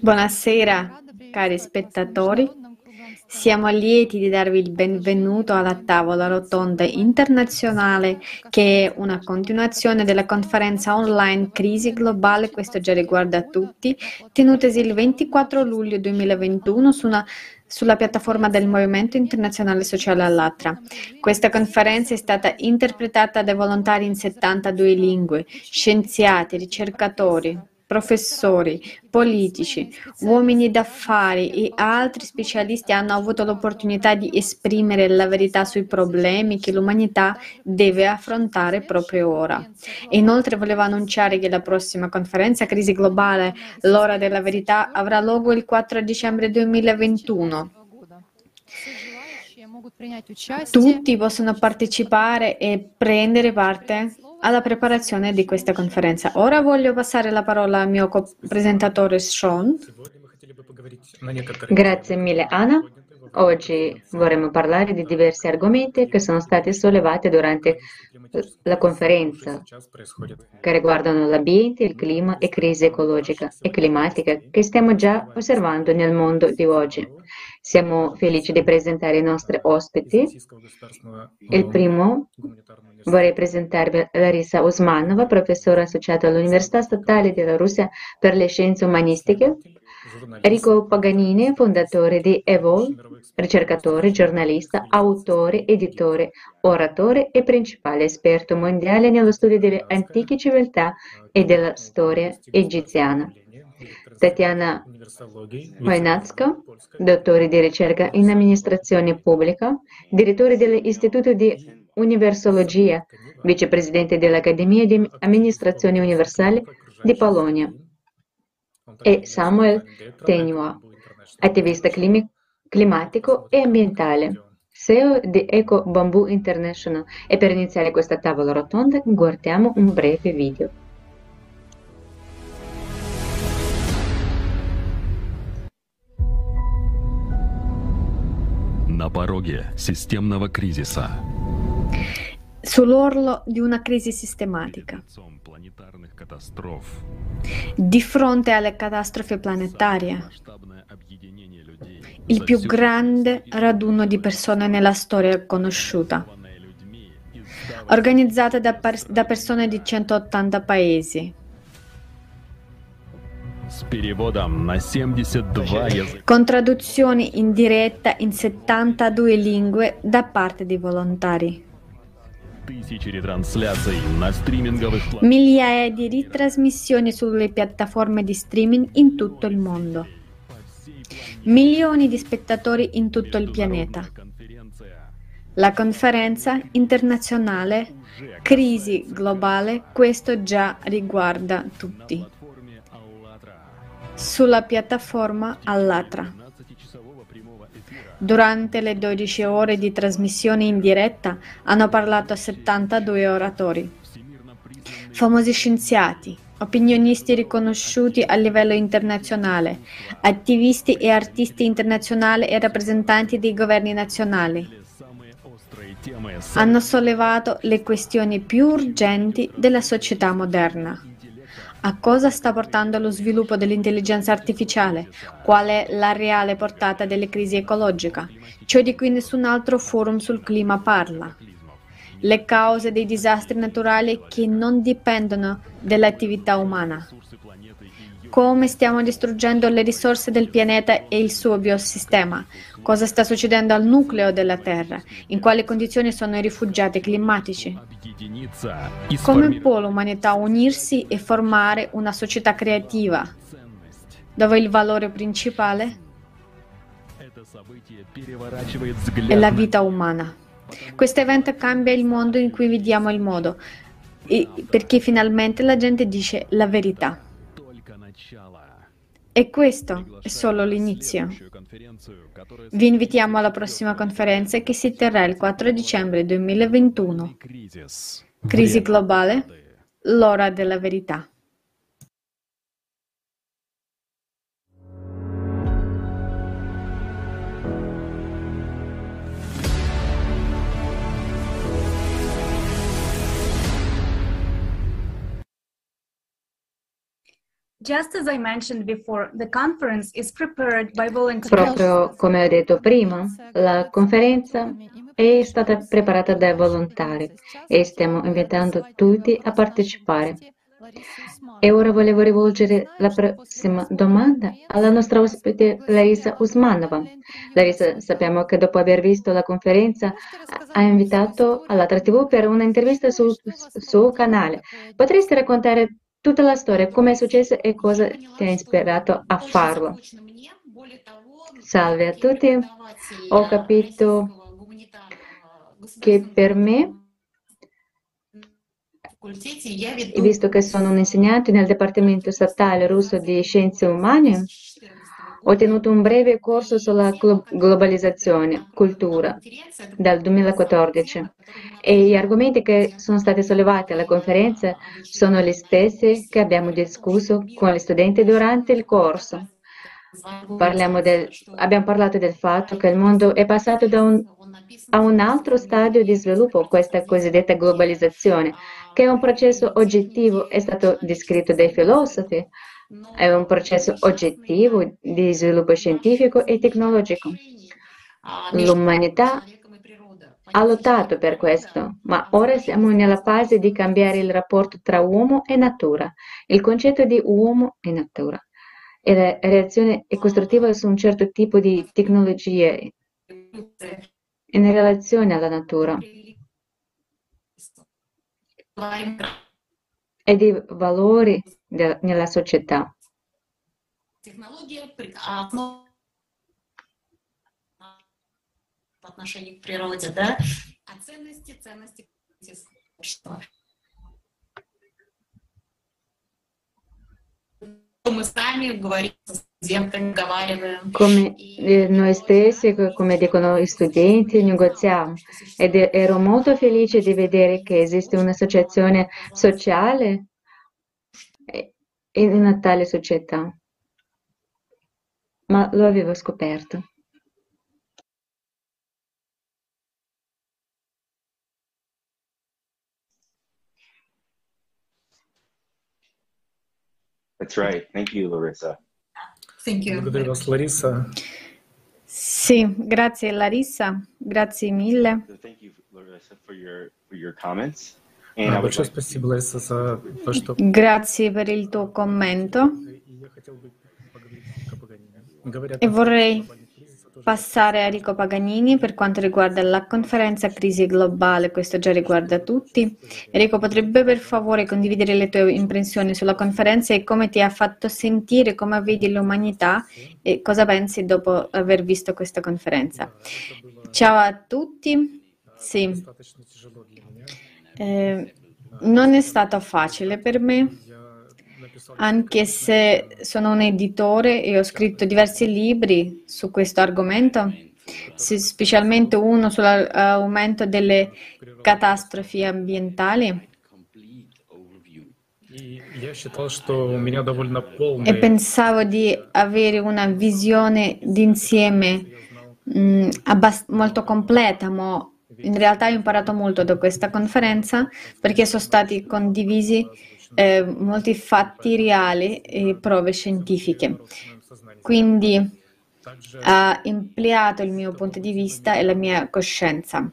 Buonasera, cari spettatori. Siamo lieti di darvi il benvenuto alla tavola rotonda internazionale che è una continuazione della conferenza online Crisi globale, questo già riguarda tutti, tenutesi il 24 luglio 2021 su una sulla piattaforma del Movimento Internazionale Sociale Allatra. Questa conferenza è stata interpretata dai volontari in 72 lingue, scienziati, ricercatori, professori, politici, uomini d'affari e altri specialisti hanno avuto l'opportunità di esprimere la verità sui problemi che l'umanità deve affrontare proprio ora. Inoltre volevo annunciare che la prossima conferenza Crisi globale, l'ora della verità, avrà luogo il 4 dicembre 2021. Tutti possono partecipare e prendere parte alla preparazione di questa conferenza. Ora voglio passare la parola al mio co-presentatore Sean. Grazie mille Anna. Oggi vorremmo parlare di diversi argomenti che sono stati sollevati durante la conferenza che riguardano l'ambiente, il clima e crisi ecologica e climatica che stiamo già osservando nel mondo di oggi. Siamo felici di presentare i nostri ospiti. Il primo vorrei presentarvi Larissa Usmanova, professore associato all'Università Statale della Russia per le Scienze Umanistiche. Enrico Paganini, fondatore di Evol, ricercatore, giornalista, autore, editore, oratore e principale esperto mondiale nello studio delle antiche civiltà e della storia egiziana. Tatiana Wojnacka, dottore di ricerca in amministrazione pubblica, direttore dell'Istituto di Universologia, vicepresidente dell'Accademia di Amministrazione Universale di Polonia, e Samuel Tenua, attivista climatico e ambientale. CEO di Eco Bamboo International e per iniziare questa tavola rotonda guardiamo un breve video. На пороге системного кризиса. Sull'orlo di una crisi sistematica. Di fronte alle catastrofi planetarie. Il più grande raduno di persone nella storia conosciuta. Organizzata da, da persone di 180 paesi con traduzioni in diretta in 72 lingue da parte di volontari. Migliaia di ritrasmissioni sulle piattaforme di streaming in tutto il mondo. Milioni di spettatori in tutto il pianeta. La conferenza internazionale Crisi globale, questo già riguarda tutti sulla piattaforma Allatra. Durante le 12 ore di trasmissione in diretta hanno parlato 72 oratori, famosi scienziati, opinionisti riconosciuti a livello internazionale, attivisti e artisti internazionali e rappresentanti dei governi nazionali. Hanno sollevato le questioni più urgenti della società moderna. A cosa sta portando lo sviluppo dell'intelligenza artificiale? Qual è la reale portata delle crisi ecologiche? Ciò di cui nessun altro forum sul clima parla. Le cause dei disastri naturali che non dipendono dall'attività umana come stiamo distruggendo le risorse del pianeta e il suo biosistema, cosa sta succedendo al nucleo della Terra, in quali condizioni sono i rifugiati climatici. Come può l'umanità unirsi e formare una società creativa, dove il valore principale è la vita umana. Questo evento cambia il mondo in cui viviamo il modo, perché finalmente la gente dice la verità. E questo è solo l'inizio. Vi invitiamo alla prossima conferenza che si terrà il 4 dicembre 2021. Crisi globale, l'ora della verità. Proprio come ho detto prima, la conferenza è stata preparata dai volontari e stiamo invitando tutti a partecipare. E ora volevo rivolgere la prossima domanda alla nostra ospite Larissa Usmanova. Larissa, sappiamo che dopo aver visto la conferenza ha invitato all'altra TV per un'intervista sul suo canale. Potresti raccontare tutta la storia, come è successo e cosa ti ha ispirato a farlo? Salve a tutti, ho capito che per me visto che sono un insegnante nel Dipartimento Statale Russo di Scienze Umane, ho tenuto un breve corso sulla globalizzazione, cultura, dal 2014 e gli argomenti che sono stati sollevati alla conferenza sono gli stessi che abbiamo discusso con gli studenti durante il corso. Del, abbiamo parlato del fatto che il mondo è passato un, a un altro stadio di sviluppo, questa cosiddetta globalizzazione, che è un processo oggettivo, è stato descritto dai filosofi, è un processo oggettivo di sviluppo scientifico e tecnologico. L'umanità ha lottato per questo, ma ora siamo nella fase di cambiare il rapporto tra uomo e natura, il concetto di uomo e natura e la reazione è costruttiva su un certo tipo di tecnologie in relazione alla natura e di valori nella società. по отношению к природе, да, а ценности, ценности общества. Come eh, noi stessi, come dicono gli studenti, negoziamo ed ero molto felice di vedere che esiste un'associazione sociale in una tale società, ma lo avevo scoperto. That's right. Thank you, Larissa. Thank you. Larissa. Sì, grazie Larissa, grazie mille. So thank you, Larissa, for your, for your comments. And And I would Большое like спасибо, Лариса, за то, что... Grazie per il tuo commento И я хотел бы поговорить о Паганини. Говорят, e о том, vorrei что глобальный кризис тоже passare a Enrico Paganini per quanto riguarda la conferenza crisi globale, questo già riguarda tutti. Enrico, potrebbe per favore condividere le tue impressioni sulla conferenza e come ti ha fatto sentire, come vedi l'umanità e cosa pensi dopo aver visto questa conferenza? Ciao a tutti. Sì, Ehm, non è stata facile per me, anche se sono un editore e ho scritto diversi libri su questo argomento, specialmente uno sull'aumento delle catastrofi ambientali. E pensavo di avere una visione d'insieme mh, abbast- molto completa, ma in realtà ho imparato molto da questa conferenza perché sono stati condivisi eh, molti fatti reali e prove scientifiche. Quindi ha ampliato il mio punto di vista e la mia coscienza.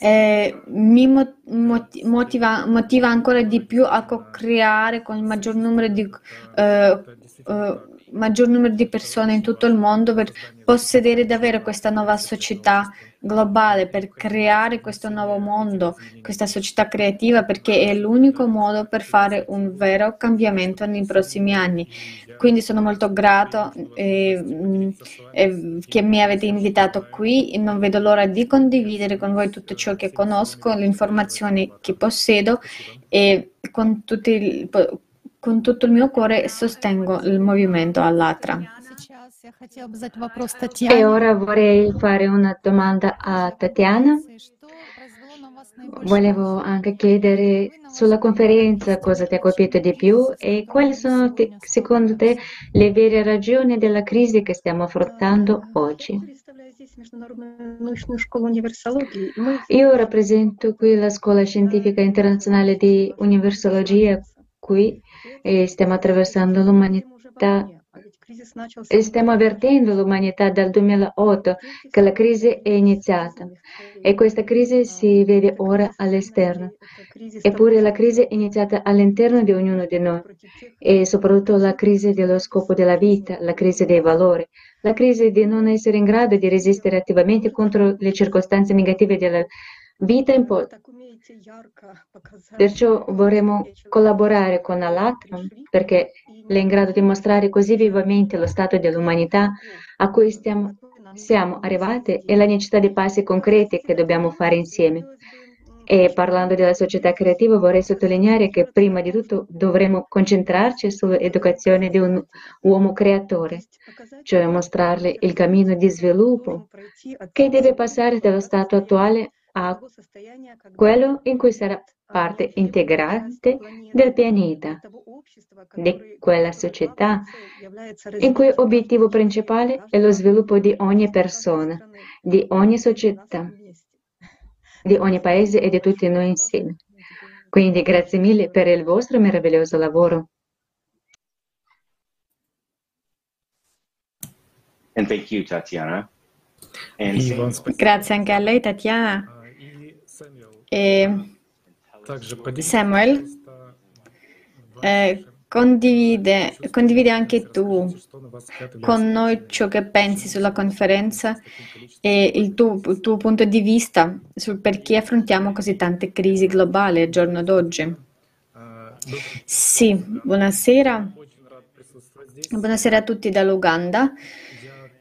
Eh, mi motiva, motiva, ancora di più a co-creare con il maggior numero di eh, eh maggior numero di persone in tutto il mondo per possedere davvero questa nuova società globale, per creare questo nuovo mondo, questa società creativa, perché è l'unico modo per fare un vero cambiamento nei prossimi anni. Quindi sono molto grato eh, mh, eh, che mi avete invitato qui e non vedo l'ora di condividere con voi tutto ciò che conosco, le informazioni che possedo e con, tutti il- con tutto il mio cuore sostengo il movimento all'Atra. E ora vorrei fare una domanda a Tatiana. Volevo anche chiedere sulla conferenza cosa ti ha colpito di più e quali sono secondo te le vere ragioni della crisi che stiamo affrontando oggi. Io rappresento qui la Scuola Scientifica Internazionale di Universologia qui eh, stiamo attraversando l'umanità e stiamo avvertendo l'umanità dal 2008 che la crisi è iniziata e questa crisi si vede ora all'esterno. Eppure la crisi è iniziata all'interno di ognuno di noi e soprattutto la crisi dello scopo della vita, la crisi dei valori, la crisi di non essere in grado di resistere attivamente contro le circostanze negative della vita. Impo- Perciò vorremmo collaborare con Allatra perché lei è in grado di mostrare così vivamente lo stato dell'umanità a cui stiamo, siamo arrivati e la necessità di passi concreti che dobbiamo fare insieme. E parlando della società creativa vorrei sottolineare che prima di tutto dovremmo concentrarci sull'educazione di un uomo creatore, cioè mostrarle il cammino di sviluppo che deve passare dallo stato attuale a quello in cui sarà parte integrante del pianeta, di quella società in cui obiettivo principale è lo sviluppo di ogni persona, di ogni società, di ogni paese e di tutti noi insieme. Quindi grazie mille per il vostro meraviglioso lavoro. And thank you, Tatiana. And... Grazie anche a lei, Tatiana. Ah. Samuel, eh, condivide, condivide anche tu con noi ciò che pensi sulla conferenza e il tuo, il tuo punto di vista sul perché affrontiamo così tante crisi globali al giorno d'oggi. Sì, buonasera. Buonasera a tutti dall'Uganda.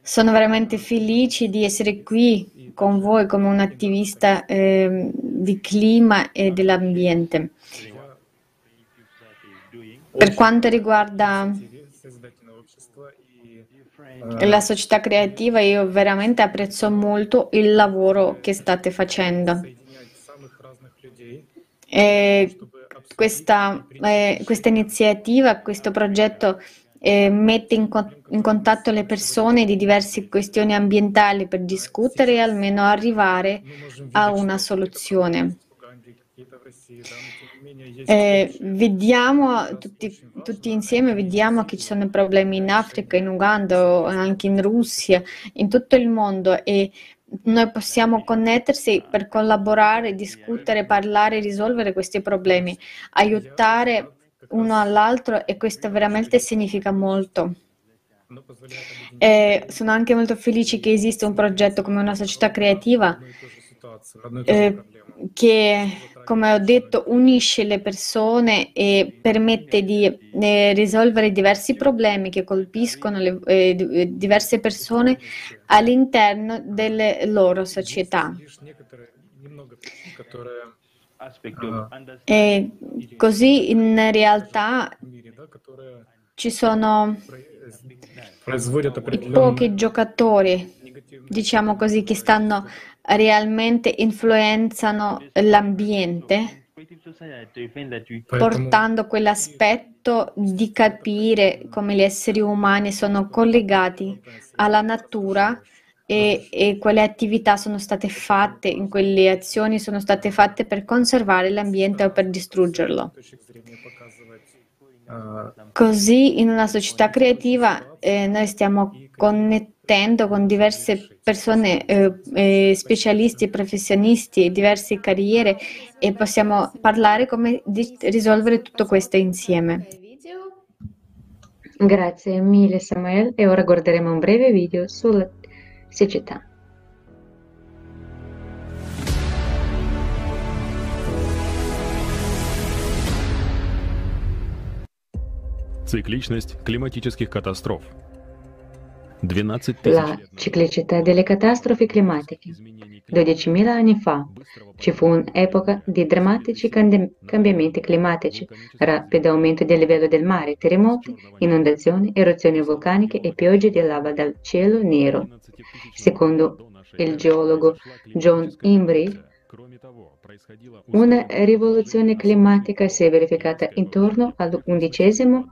Sono veramente felice di essere qui con voi come un attivista eh, di clima e dell'ambiente. Per quanto riguarda eh, la società creativa, io veramente apprezzo molto il lavoro che state facendo. Questa, eh, questa iniziativa, questo progetto eh, mette in, co- in contatto le persone di diverse questioni ambientali per discutere e almeno arrivare a una soluzione. Eh, vediamo tutti, tutti, insieme, vediamo che ci sono problemi in Africa, in Uganda, anche in Russia, in tutto il mondo e noi possiamo connettersi per collaborare, discutere, parlare, risolvere questi problemi, aiutare uno all'altro e questo veramente significa molto. E sono anche molto felice che esista un progetto come una società creativa eh, che, come ho detto, unisce le persone e permette di eh, risolvere diversi problemi che colpiscono le, eh, eh diverse persone all'interno delle loro società. Ah. E così in realtà ci sono pochi giocatori, diciamo così, che stanno realmente influenzano l'ambiente, portando quell'aspetto di capire come gli esseri umani sono collegati alla natura e, e quali attività sono state fatte in quelle azioni sono state fatte per conservare l'ambiente o per distruggerlo. Così in una società creativa eh, noi stiamo connettendo con diverse persone, eh, eh specialisti, professionisti, diverse carriere e possiamo parlare come di- risolvere tutto questo insieme. Grazie mille Samuel e ora guarderemo un breve video sulla siccità. Цикличность климатических катастроф. la ciclicità delle catastrofi climatiche. 12.000 anni fa ci fu un'epoca di drammatici cambiamenti climatici, rapido aumento del livello del mare, terremoti, inondazioni, eruzioni vulcaniche e piogge di lava dal cielo nero. Secondo il geologo John Imbri, una rivoluzione climatica si è verificata intorno all'undicesimo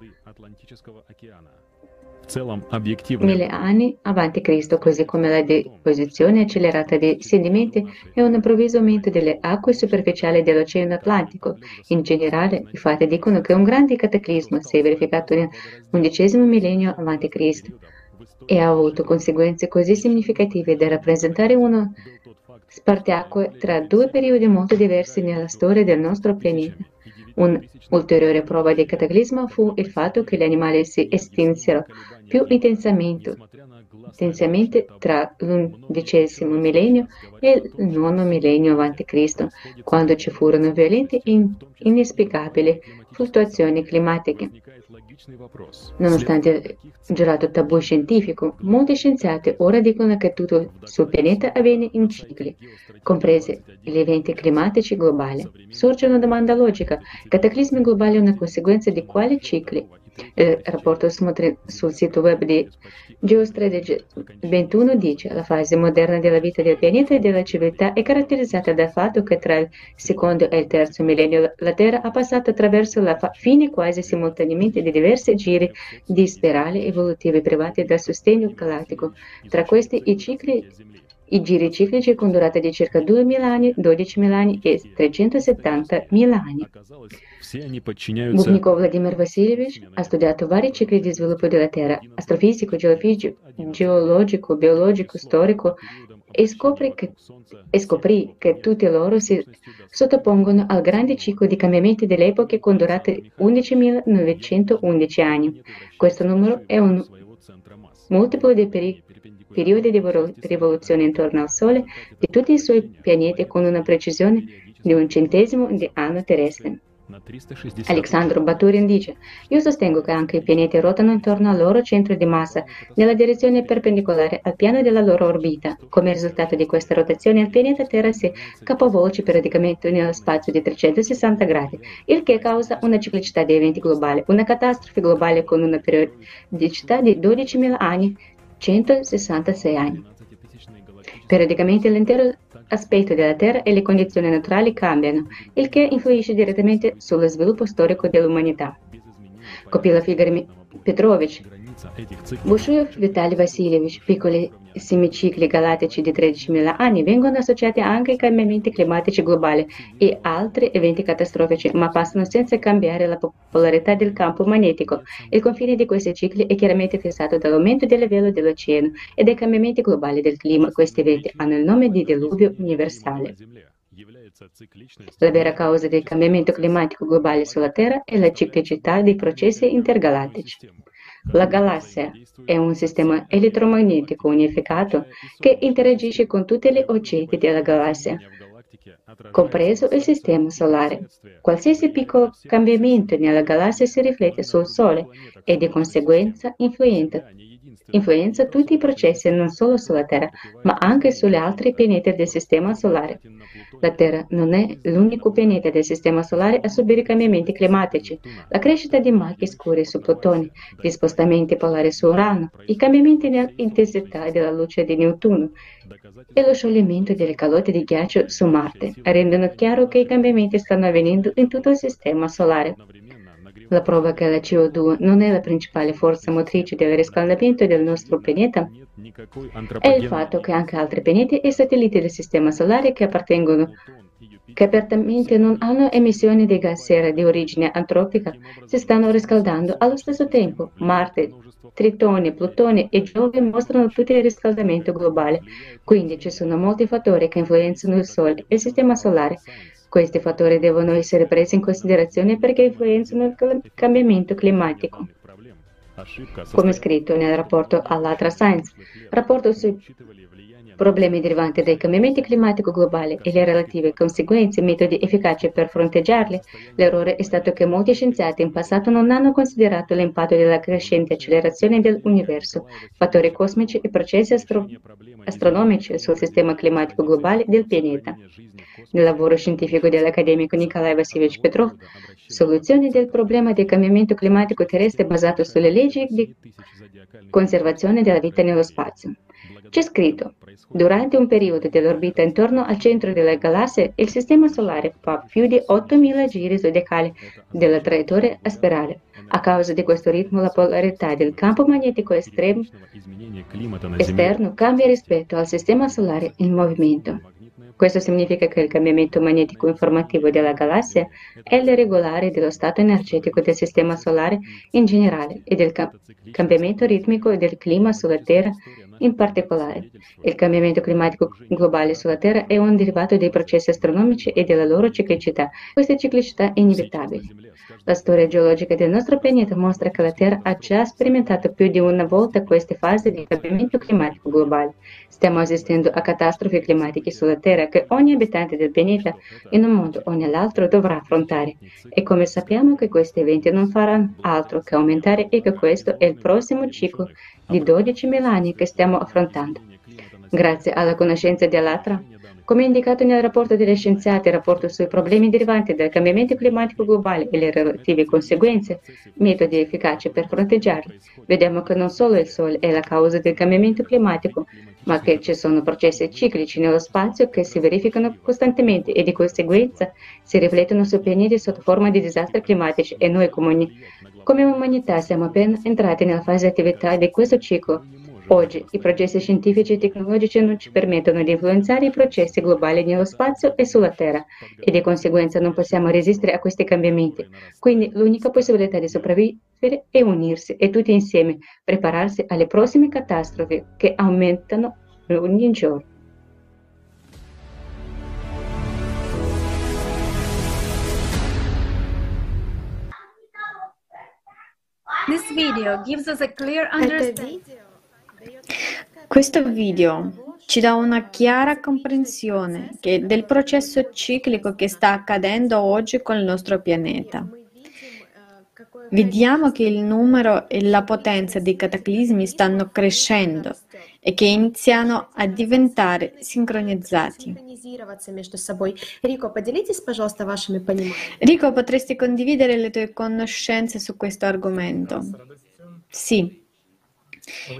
mille anni avanti Cristo, così come la deposizione accelerata dei sedimenti e un improvviso aumento delle acque superficiali dell'Oceano Atlantico. In generale, i fatti dicono che un grande cataclisma si è verificato nel undicesimo millennio avanti Cristo e ha avuto conseguenze così significative da rappresentare uno spartiacque tra due periodi molto diversi nella storia del nostro pianeta. Un'ulteriore prova di cataclisma fu il fatto che gli animali si estinsero più intensamente, tra l'undicesimo millennio e il nono millennio a.C., quando ci furono violente e in- inesplicabili fluttuazioni climatiche. Nonostante il giurato tabù scientifico, molti scienziati ora dicono che tutto sul pianeta avviene in cicli, compresi gli eventi climatici globali. Sorge una domanda logica: il cataclisma globale è una conseguenza di quali cicli? Il rapporto sul sito web di Geostrategy 21 dice la fase moderna della vita del pianeta e della civiltà è caratterizzata dal fatto che tra il secondo e il terzo millennio la Terra ha passato attraverso la fine quasi simultaneamente di diversi giri di spirali evolutivi privati dal sostegno galattico. Tra questi i cicli i giri ciclici con durata di circa 2.000 anni, 12.000 anni e 370.000 anni. Bubnikov Vladimir Vasilevich ha studiato vari cicli di sviluppo della Terra, astrofisico, geologico, biologico, storico, e che, e scoprì che tutti loro si sottopongono al grande ciclo di cambiamenti delle epoche con durata 11.911 anni. Questo numero è un multiplo dei peri- periodi di rivoluzione intorno al Sole di tutti i suoi pianeti con una precisione di un centesimo di anno terrestre. Alexandro Baturin dice, io sostengo che anche i pianeti ruotano intorno al loro centro di massa nella direzione perpendicolare al piano della loro orbita. Come risultato di questa rotazione il pianeta Terra si capovolge periodicamente nello spazio di 360 gradi, il che causa una ciclicità di eventi globali, una catastrofe globale con una periodicità di 12.000 anni, 166 anni. Periodicamente l'intero aspetto della Terra e le condizioni naturali cambiano, il che influisce direttamente sullo sviluppo storico dell'umanità. Kopilov Igor Petrovich, Bushuev Vitaly Vasilyevich, piccoli semicicli galattici di 13.000 anni vengono associati anche ai cambiamenti climatici globali e altri eventi catastrofici, ma passano senza cambiare la popolarità del campo magnetico. Il confine di questi cicli è chiaramente fissato dall'aumento del livello dell'oceano e dai cambiamenti globali del clima. Questi eventi hanno il nome di diluvio universale. La vera causa del cambiamento climatico globale sulla Terra è la ciclicità dei processi intergalattici. La galassia è un sistema elettromagnetico unificato che interagisce con tutti gli oggetti della galassia, compreso il sistema solare. Qualsiasi piccolo cambiamento nella galassia si riflette sul Sole e di conseguenza influenza, influenza tutti i processi non solo sulla Terra, ma anche sugli altri pianeti del sistema solare. La Terra non è l'unico pianeta del Sistema Solare a subire cambiamenti climatici. La crescita di macchie scure su Plutone, gli spostamenti polari su Urano, i cambiamenti nell'intensità della luce di Nettuno e lo scioglimento delle calotte di ghiaccio su Marte rendono chiaro che i cambiamenti stanno avvenendo in tutto il Sistema Solare. La prova che la CO2 non è la principale forza motrice del riscaldamento del nostro pianeta è il fatto che anche altri pianeti e satelliti del Sistema Solare che appartengono che apertamente non hanno emissioni di gas sera di origine antropica si stanno riscaldando allo stesso tempo. Marte, Tritone, Plutone e Giove mostrano tutti il riscaldamento globale, quindi ci sono molti fattori che influenzano il Sole e il Sistema Solare. Questi fattori devono essere presi in considerazione perché influenzano il cambiamento climatico. Come scritto nel rapporto all'Atra Science, rapporto sui problemi derivanti dai cambiamenti climatici globali e le relative conseguenze metodi efficaci per fronteggiarli, l'errore è stato che molti scienziati in passato non hanno considerato l'impatto della crescente accelerazione dell'universo, fattori cosmici e processi astro- astronomici sul sistema climatico globale del pianeta. Nel lavoro scientifico dell'accademico Nikolai Vassilievich Petrov, Soluzione del problema del cambiamento climatico terrestre basato sulle leggi di conservazione della vita nello spazio. C'è scritto, Durante un periodo dell'orbita intorno al centro della galassia, il Sistema Solare fa più di 8.000 giri zodiacali della traiettoria spirale. A causa di questo ritmo, la polarità del campo magnetico estremo esterno cambia rispetto al Sistema Solare in movimento. Questo significa che il cambiamento magnetico informativo della galassia è irregolare dello stato energetico del Sistema Solare in generale e del ca- cambiamento ritmico del clima sulla Terra in particolare. Il cambiamento climatico globale sulla Terra è un derivato dei processi astronomici e della loro ciclicità. Questa ciclicità è inevitabile. La storia geologica del nostro pianeta mostra che la Terra ha già sperimentato più di una volta queste fasi di cambiamento climatico globale. Stiamo assistendo a catastrofi climatiche sulla Terra che ogni abitante del pianeta, in un modo o nell'altro, dovrà affrontare. E come sappiamo che questi eventi non faranno altro che aumentare e che questo è il prossimo ciclo di 12.000 anni che stiamo affrontando. Grazie alla conoscenza dell'altra, come indicato nel rapporto degli scienziati, rapporto sui problemi derivanti dal cambiamento climatico globale e le relative conseguenze, metodi efficaci per fronteggiarli, vediamo che non solo il Sole è la causa del cambiamento climatico, ma che ci sono processi ciclici nello spazio che si verificano costantemente e di conseguenza si riflettono sui pianeti sotto forma di disastri climatici e noi come, come umanità siamo appena entrati nella fase di attività di questo ciclo Oggi i processi scientifici e tecnologici non ci permettono di influenzare i processi globali nello spazio e sulla Terra e di conseguenza non possiamo resistere a questi cambiamenti. Quindi l'unica possibilità di sopravvivere è unirsi e tutti insieme prepararsi alle prossime catastrofi che aumentano ogni giorno. This video gives us a clear understanding. Questo video ci dà una chiara comprensione del processo ciclico che sta accadendo oggi con il nostro pianeta. Vediamo che il numero e la potenza dei cataclismi stanno crescendo e che iniziano a diventare sincronizzati. Rico, potresti condividere le tue conoscenze su questo argomento? Sì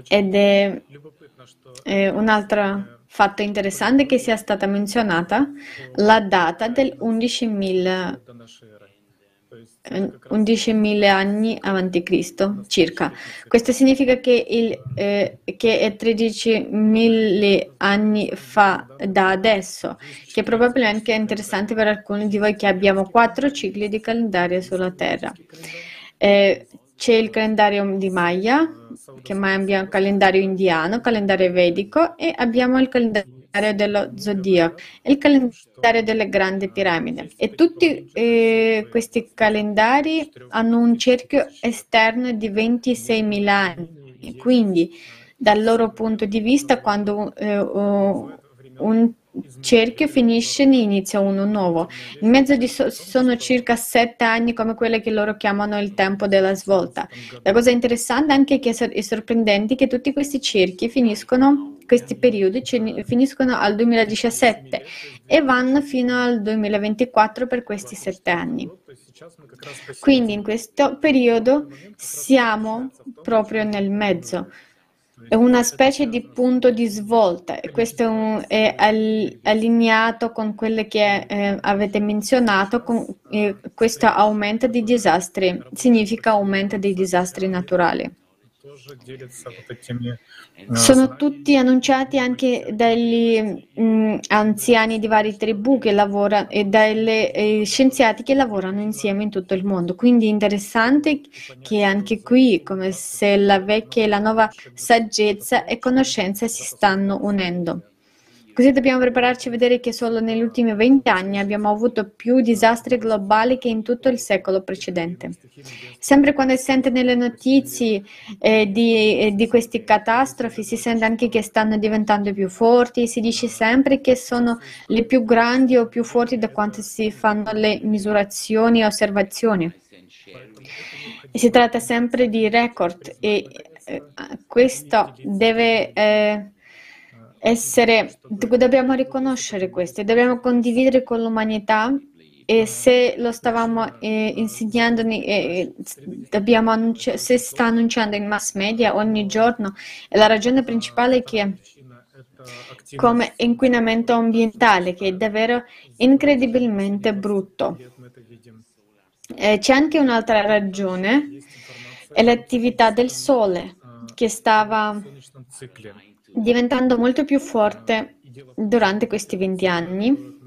ed è, è un altro fatto interessante che sia stata menzionata la data del 11.000 eh, 11.000 anni avanti Cristo, circa. Questo significa che, il, eh, che è 13.000 anni fa da adesso, che probabilmente è interessante per alcuni di voi che abbiamo quattro cicli di calendario sulla Terra. Eh, c'è il calendario di Maya, che Maya abbiamo il calendario indiano, calendario vedico e abbiamo il calendario dello zodiaco il calendario delle grandi piramidi. E tutti eh, questi calendari hanno un cerchio esterno di 26.000 anni. Quindi, dal loro punto di vista, quando eh, un cerchio finisce ne inizia uno nuovo. In mezzo di so- sono circa sette anni come quello che loro chiamano il tempo della svolta. La cosa interessante anche che è sorprendente è che tutti questi cerchi finiscono, questi periodi finiscono al 2017 e vanno fino al 2024 per questi sette anni. Quindi in questo periodo siamo proprio nel mezzo. È una specie di punto di svolta e questo è, un, è all, allineato con quello che eh, avete menzionato, con, eh, questo aumento di disastri, significa aumento dei disastri naturali. Sono tutti annunciati anche dagli mh, anziani di varie tribù che lavorano e dai eh, scienziati che lavorano insieme in tutto il mondo. Quindi è interessante che anche qui, come se la vecchia e la nuova saggezza e conoscenza si stanno unendo. Così dobbiamo prepararci a vedere che solo negli ultimi vent'anni abbiamo avuto più disastri globali che in tutto il secolo precedente. Sempre quando si sente nelle notizie eh, di, eh, di queste catastrofi, si sente anche che stanno diventando più forti, si dice sempre che sono le più grandi o più forti da quanto si fanno le misurazioni e osservazioni. Si tratta sempre di record e eh, questo deve eh, essere, dobbiamo riconoscere questo, dobbiamo condividere con l'umanità e se lo stavamo eh, insegnando, eh, dobbiamo annunci- se sta annunciando in mass media ogni giorno, e la ragione principale è che come inquinamento ambientale, che è davvero incredibilmente brutto. Eh, c'è anche un'altra ragione, è l'attività del Sole, che stava diventando molto più forte durante questi 20 anni.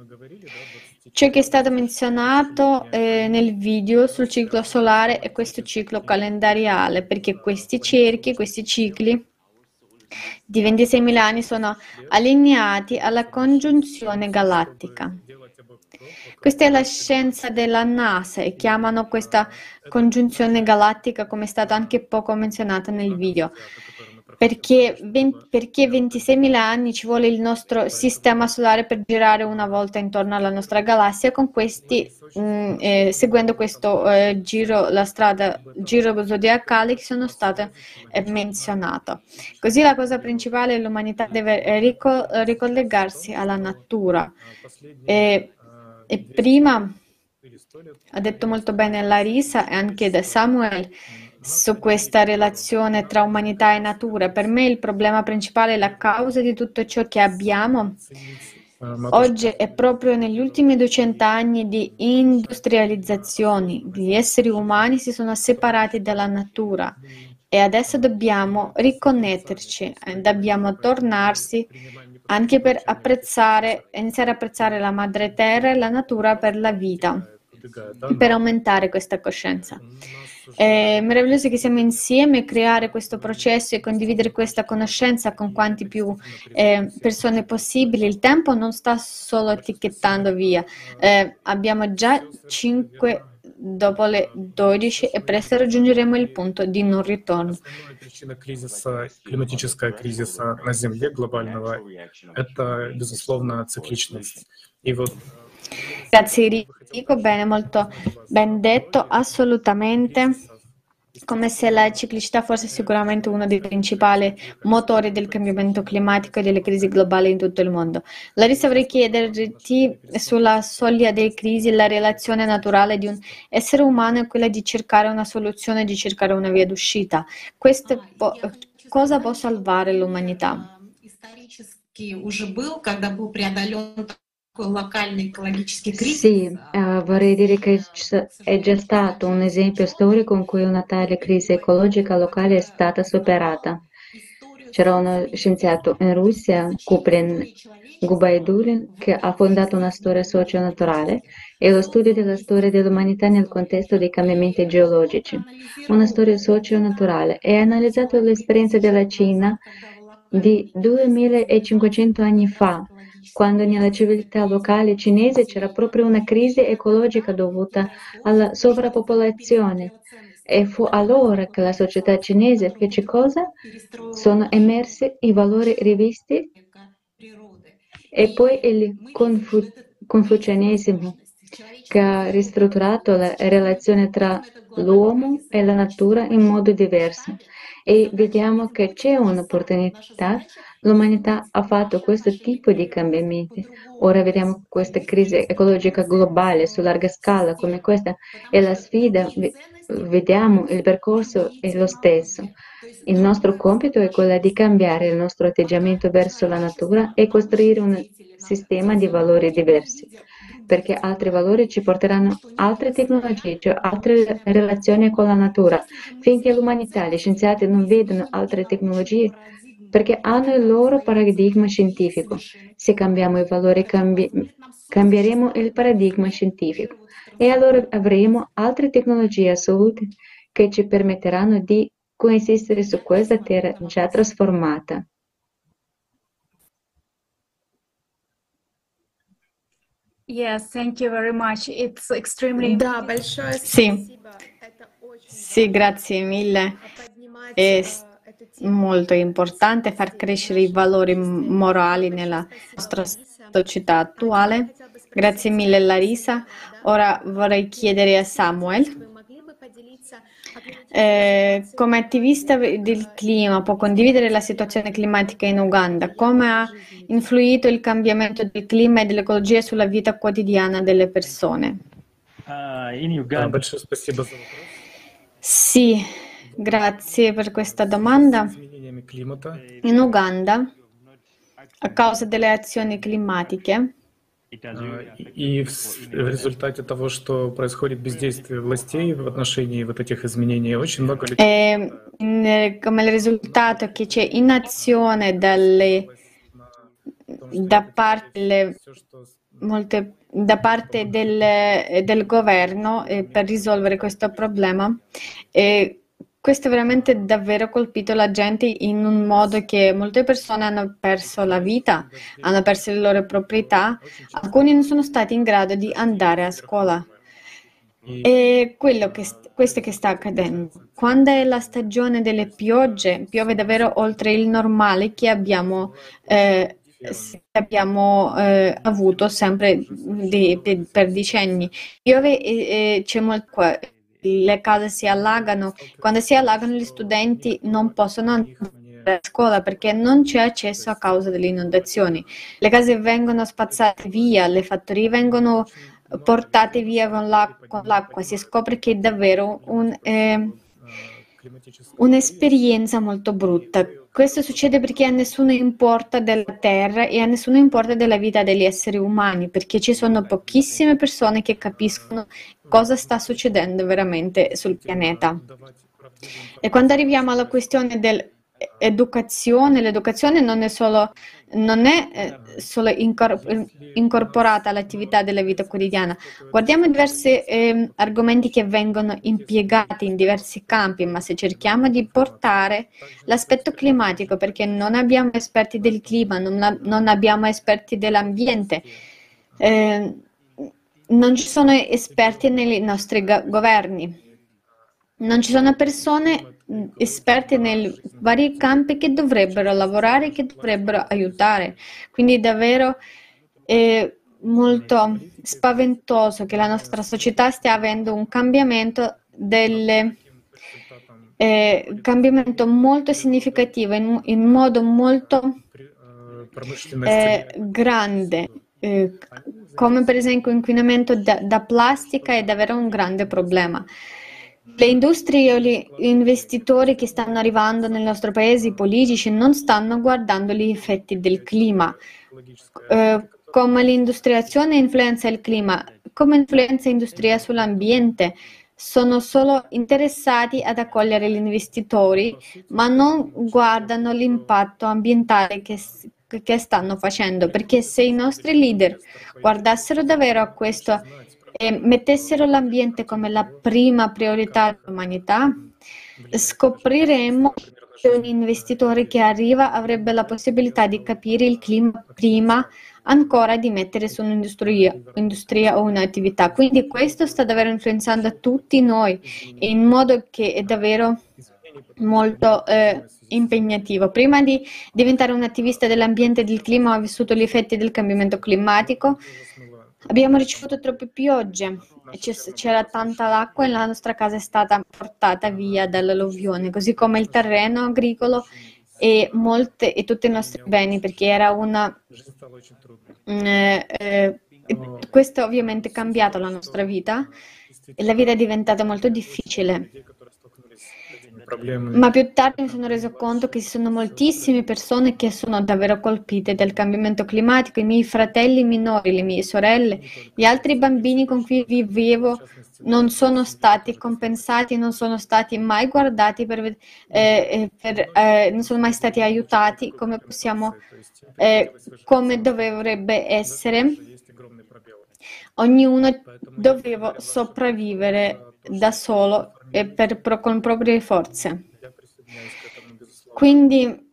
Ciò che è stato menzionato eh, nel video sul ciclo solare è questo ciclo calendariale, perché questi cerchi, questi cicli di 26.000 anni sono allineati alla congiunzione galattica. Questa è la scienza della NASA e chiamano questa congiunzione galattica, come è stato anche poco menzionato nel video, perché, 20, perché 26.000 anni ci vuole il nostro sistema solare per girare una volta intorno alla nostra galassia, con questi, mh, mm, eh, seguendo questo eh, giro, la strada giro zodiacale che sono state eh, menzionate. Così la cosa principale è l'umanità deve rico- ricollegarsi alla natura. E, e prima ha detto molto bene Larissa e anche da Samuel su questa relazione tra umanità e natura. Per me il problema principale, la causa di tutto ciò che abbiamo oggi è proprio negli ultimi 200 anni di industrializzazione. Gli esseri umani si sono separati dalla natura e adesso dobbiamo riconnetterci, dobbiamo tornarsi anche per apprezzare, iniziare a apprezzare la madre terra e la natura per la vita, per aumentare questa coscienza. È meraviglioso che siamo insieme a creare questo processo e condividere questa conoscenza con quanti più eh, persone possibili. Il tempo non sta solo etichettando via. Eh, abbiamo già 5 dopo le 12 e presto raggiungeremo il punto di non ritorno. кризиса, климатического кризиса на Земле глобального, это, безусловно, цикличность. И вот Grazie Enrico, bene, molto ben detto, assolutamente. Come se la ciclicità fosse sicuramente uno dei principali motori del cambiamento climatico e delle crisi globali in tutto il mondo. Larissa, vorrei chiederti sulla soglia delle crisi la relazione naturale di un essere umano è quella di cercare una soluzione, di cercare una via d'uscita. Questo po- cosa può salvare l'umanità? уже был, когда был преодолен sì, uh, vorrei dire che è già stato un esempio storico in cui una tale crisi ecologica locale è stata superata. C'era uno scienziato in Russia, Kuplin Gubaidulin, che ha fondato una storia socio-naturale e lo studio della storia dell'umanità nel contesto dei cambiamenti geologici, una storia socio-naturale, e ha analizzato l'esperienza della Cina di 2500 anni fa, quando nella civiltà locale cinese c'era proprio una crisi ecologica dovuta alla sovrappopolazione. E fu allora che la società cinese fece cosa? Sono emersi i valori rivisti e poi il confu- confucianesimo che ha ristrutturato la relazione tra l'uomo e la natura in modo diverso. E vediamo che c'è un'opportunità L'umanità ha fatto questo tipo di cambiamenti. Ora vediamo questa crisi ecologica globale su larga scala come questa è la sfida. Vediamo il percorso è lo stesso. Il nostro compito è quello di cambiare il nostro atteggiamento verso la natura e costruire un sistema di valori diversi, perché altri valori ci porteranno altre tecnologie, cioè altre relazioni con la natura. Finché l'umanità, gli scienziati non vedono altre tecnologie, perché hanno il loro paradigma scientifico. Se cambiamo i valori, cambi- cambieremo il paradigma scientifico e allora avremo altre tecnologie assolute che ci permetteranno di coesistere su questa terra già trasformata. Yes, thank you very much. It's extremely Да, большое Sì, спасибо. Это очень sì, grazie mille. поднимать molto importante far crescere i valori morali nella nostra società attuale. Grazie mille Larissa. Ora vorrei chiedere a Samuel. Eh, come attivista del clima può condividere la situazione climatica in Uganda? Come ha influito il cambiamento del clima e dell'ecologia sulla vita quotidiana delle persone? Uh, in Uganda. Sì, grazie per questa domanda. С изменениями климата In Uganda a causa delle azioni climatiche. И в, в результате того, что происходит бездействие властей в отношении вот этих изменений, очень много людей... E, in, come il risultato che c'è inazione dalle, da parte, le, molte, da parte del, del governo eh, per risolvere questo problema. E questo veramente davvero colpito la gente in un modo che molte persone hanno perso la vita, hanno perso le loro proprietà, alcuni non sono stati in grado di andare a scuola. E quello che, questo che sta accadendo. Quando è la stagione delle piogge, piove davvero oltre il normale che abbiamo, eh, abbiamo eh, avuto sempre di, per decenni. Piove e, e c'è molto le case si allagano. Quando si allagano gli studenti non possono andare a scuola perché non c'è accesso a causa delle inondazioni. Le case vengono spazzate via, le fattorie vengono portate via con l'acqua. Con l'acqua. Si scopre che è davvero un, eh, un'esperienza molto brutta. Questo succede perché a nessuno importa della terra e a nessuno importa della vita degli esseri umani, perché ci sono pochissime persone che capiscono cosa sta succedendo veramente sul pianeta. E quando arriviamo alla questione dell'educazione, l'educazione non è solo, non è, eh, solo incor- incorporata all'attività della vita quotidiana. Guardiamo diversi eh, argomenti che vengono impiegati in diversi campi, ma se cerchiamo di portare l'aspetto climatico, perché non abbiamo esperti del clima, non, non abbiamo esperti dell'ambiente, eh, non ci sono esperti nei nostri governi, non ci sono persone esperte nei vari campi che dovrebbero lavorare, che dovrebbero aiutare. Quindi davvero è molto spaventoso che la nostra società stia avendo un cambiamento delle eh, cambiamento molto significativo in, in modo molto eh, grande eh, come per esempio l'inquinamento da, da, plastica è davvero un grande problema. Le industrie o gli investitori che stanno arrivando nel nostro paese, i politici, non stanno guardando gli effetti del clima. Eh, come l'industriazione influenza il clima, come influenza l'industria sull'ambiente, sono solo interessati ad accogliere gli investitori, ma non guardano l'impatto ambientale che, che stanno facendo, perché se i nostri leader guardassero davvero a questo e mettessero l'ambiente come la prima priorità dell'umanità, scopriremmo che un investitore che arriva avrebbe la possibilità di capire il clima prima ancora di mettere su un'industria industria o un'attività. Quindi questo sta davvero influenzando tutti noi in modo che è davvero molto eh, impegnativo. Prima di diventare un attivista dell'ambiente e del clima ho vissuto gli effetti del cambiamento climatico. Abbiamo ricevuto troppe piogge, c'era tanta acqua e la nostra casa è stata portata via dall'alluvione, così come il terreno agricolo e, molte, e tutti i nostri beni, perché era una... Eh, eh, questo ovviamente ha cambiato la nostra vita e la vita è diventata molto difficile. Ma più tardi mi sono reso conto che ci sono moltissime persone che sono davvero colpite dal cambiamento climatico, i miei fratelli minori, le mie sorelle, gli altri bambini con cui vivevo non sono stati compensati, non sono stati mai guardati, per, eh, eh, per, eh, non sono mai stati aiutati come possiamo, eh, come dovrebbe essere. Ognuno doveva sopravvivere da solo e per, con proprie forze. Quindi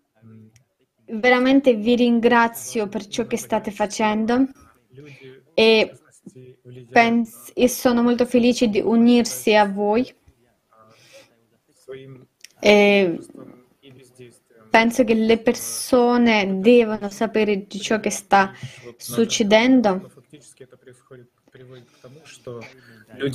veramente vi ringrazio per ciò che state facendo e, pens- e sono molto felice di unirsi a voi. E penso che le persone devono sapere di ciò che sta succedendo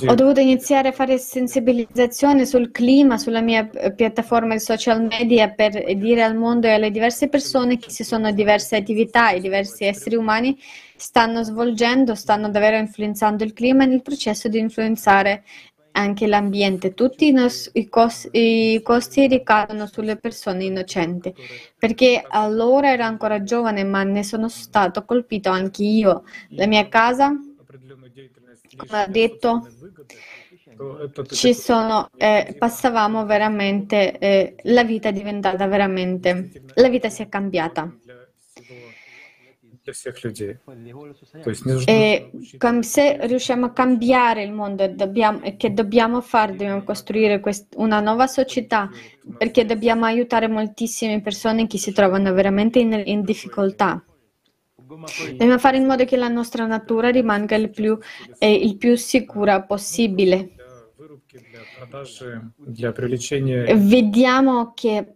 ho dovuto iniziare a fare sensibilizzazione sul clima sulla mia eh, piattaforma di social media per dire al mondo e alle diverse persone che ci sono diverse attività e diversi esseri umani stanno svolgendo, stanno davvero influenzando il clima nel processo di influenzare anche l'ambiente. Tutti i, nos- i cos- i costi ricadono sulle persone innocenti, perché allora ero ancora giovane, ma ne sono stato colpito anche io. La mia casa, ha detto. ci sono eh, passavamo veramente eh, la vita è diventata veramente la vita si è cambiata. e э, se riusciamo a cambiare il mondo dobbiamo, che dobbiamo fare, dobbiamo costruire quest- una nuova società perché dobbiamo aiutare moltissime persone che si trovano veramente in, in difficoltà. Dobbiamo fare in modo che la nostra natura rimanga il più, eh, il più sicura possibile. Vediamo che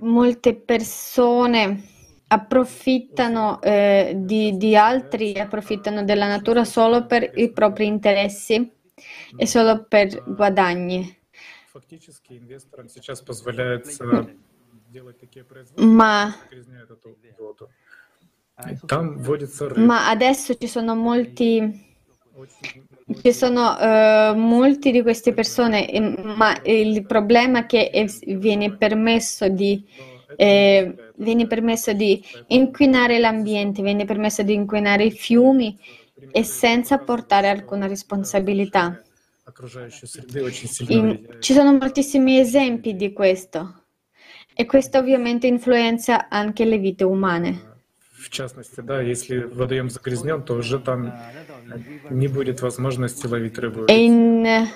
molte persone approfittano eh, di, di, altri, approfittano della natura solo per i propri interessi e solo per guadagni. Ma ma adesso ci sono molti ci sono uh, molti di queste persone, ma il problema è che viene permesso di, eh, viene permesso di inquinare l'ambiente, viene permesso di inquinare i fiumi e senza portare alcuna responsabilità. In, ci sono moltissimi esempi di questo e questo ovviamente influenza anche le vite umane. В частности, да, если водоем загрязнен, то уже там не будет возможности ловить рыбу. In-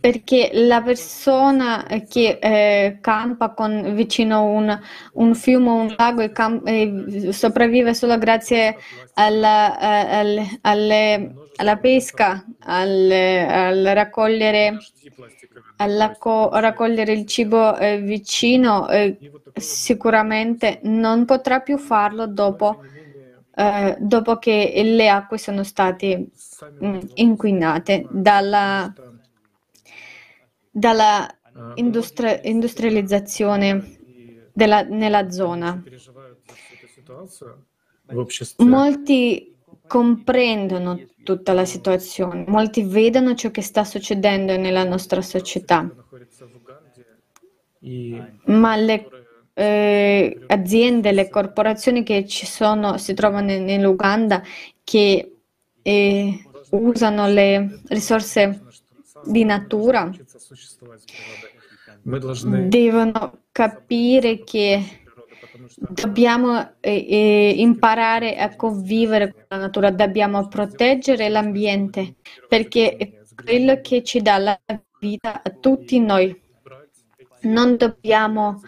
Perché la persona che eh, campa con, vicino a un, un, fiume o un lago e, camp- e sopravvive solo grazie alla, eh, al, alle, alla pesca, al, al raccogliere, co- raccogliere, il cibo eh, vicino, eh, sicuramente non potrà più farlo dopo, eh, dopo che le acque sono state mh, inquinate dalla dalla ah. industri- industrializzazione della, nella zona. Molti comprendono tutta la situazione, molti vedono ciò che sta succedendo nella nostra società, ma le eh, aziende, le corporazioni che ci sono, si trovano in, Uganda che eh, usano le risorse di natura devono capire che dobbiamo eh, imparare a convivere con la natura, dobbiamo proteggere l'ambiente perché è quello che ci dà la vita a tutti noi. Non dobbiamo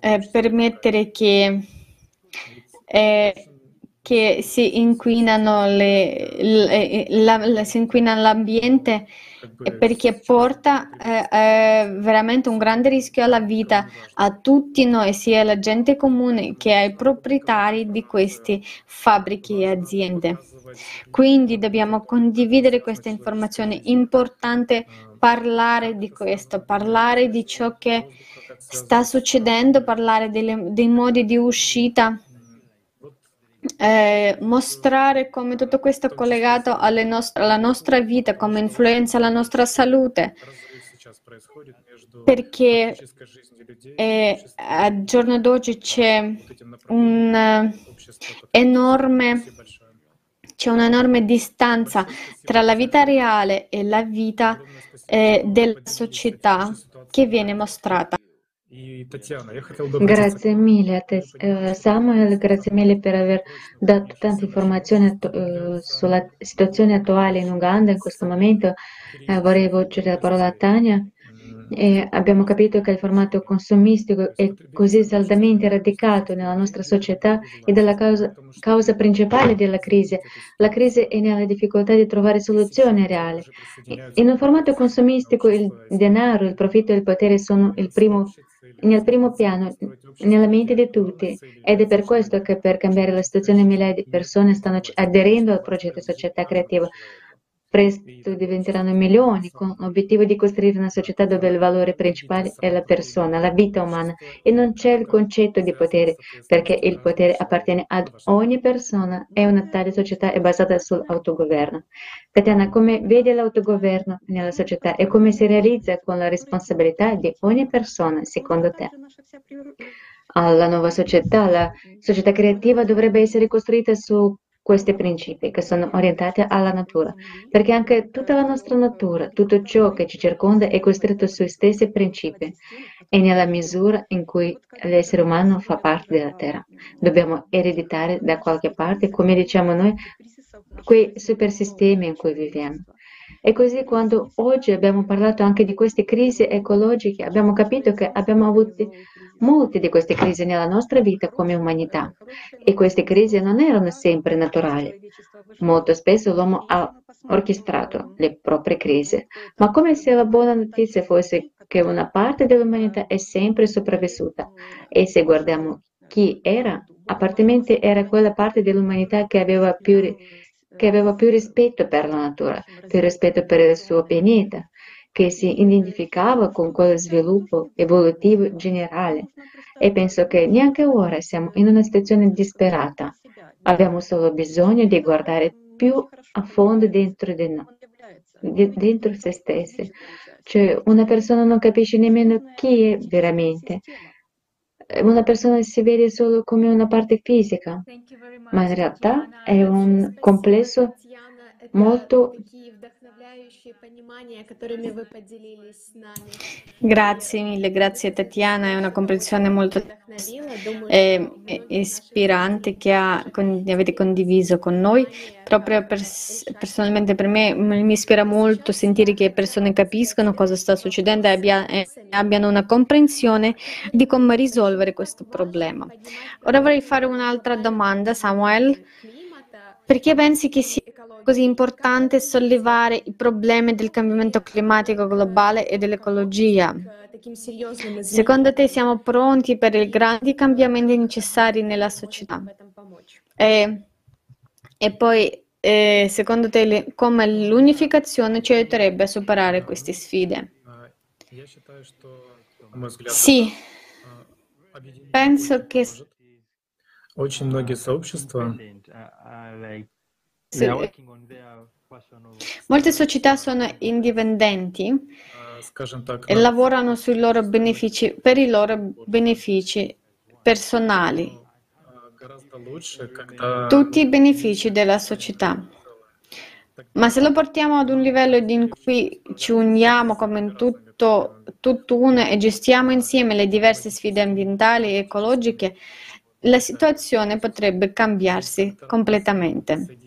eh, permettere che, eh, che si inquinano le, le, eh, la, la, si inquina l'ambiente perché porta eh, eh, veramente un grande rischio alla vita a tutti noi, sia alla gente comune che ai proprietari di queste fabbriche e aziende. Quindi dobbiamo condividere questa informazione, è importante parlare di questo, parlare di ciò che sta succedendo, parlare delle, dei modi di uscita eh, mostrare come tutto questo è collegato nost- alla nostra vita, come influenza la nostra salute. Perché eh, al giorno d'oggi c'è un eh, enorme c'è un'enorme distanza tra la vita reale e la vita eh, della società che viene mostrata. И, Татьяна, я хотел бы обратиться Grazie mille a te, eh, Samuel, grazie mille per aver dato tante informazioni attu- eh, sulla situazione attuale in Uganda in questo momento. Eh, vorrei volgere la parola a Tania. E abbiamo capito che il formato consumistico è così saldamente radicato nella nostra società ed è la causa, causa principale della crisi. La crisi è nella difficoltà di trovare soluzioni reali. In un formato consumistico il denaro, il profitto e il potere sono il primo, nel primo piano, nella mente di tutti ed è per questo che per cambiare la situazione migliaia di persone stanno aderendo al progetto Società Creativa. Presto diventeranno milioni, con l'obiettivo di costruire una società dove il valore principale è la persona, la vita umana, e non c'è il concetto di potere, perché il potere appartiene ad ogni persona e una tale società è basata sull'autogoverno. Tatiana, come vedi l'autogoverno nella società e come si realizza con la responsabilità di ogni persona, secondo te? alla nuova società. La società creativa dovrebbe essere costruita su questi principi che sono orientati alla natura, perché anche tutta la nostra natura, tutto ciò che ci circonda è costruito sui stessi principi e nella misura in cui l'essere umano fa parte della Terra. Dobbiamo ereditare da qualche parte, come diciamo noi, quei supersistemi in cui viviamo. E così quando oggi abbiamo parlato anche di queste crisi ecologiche, abbiamo capito che abbiamo avuto molte di queste crisi nella nostra vita come umanità. E queste crisi non erano sempre naturali. Molto spesso l'uomo ha orchestrato le proprie crisi, ma come se la buona notizia fosse che una parte dell'umanità è sempre sopravvissuta. E se guardiamo chi era, appartenente era quella parte dell'umanità che aveva più che aveva più rispetto per la natura, più rispetto per il suo pianeta, che si identificava con quello sviluppo evolutivo generale. E penso che neanche ora siamo in una situazione disperata. Abbiamo solo bisogno di guardare più a fondo dentro di noi, dentro se stessi. Cioè, una persona non capisce nemmeno chi è veramente. Una persona si vede solo come una parte fisica, ma in realtà è un complesso molto Grazie mille, grazie Tatiana, è una comprensione molto eh, ispirante che ha, con, avete condiviso con noi. Proprio per, personalmente per me mi ispira molto sentire che persone capiscono cosa sta succedendo e, abbia, e abbiano una comprensione di come risolvere questo problema. Ora vorrei fare un'altra domanda, Samuel. Perché pensi che sia così importante sollevare i problemi del cambiamento climatico globale e dell'ecologia? Secondo te siamo pronti per i grandi cambiamenti necessari nella società? E, e poi, eh, secondo te, come l'unificazione ci aiuterebbe a superare queste sfide? Sì, penso che Очень многие сообщества Molte società sono indipendenti e lavorano sui loro benefici, per i loro benefici personali, tutti i benefici della società. Ma se lo portiamo ad un livello in cui ci uniamo come tutto, tutt'uno e gestiamo insieme le diverse sfide ambientali e ecologiche, la situazione potrebbe cambiarsi completamente.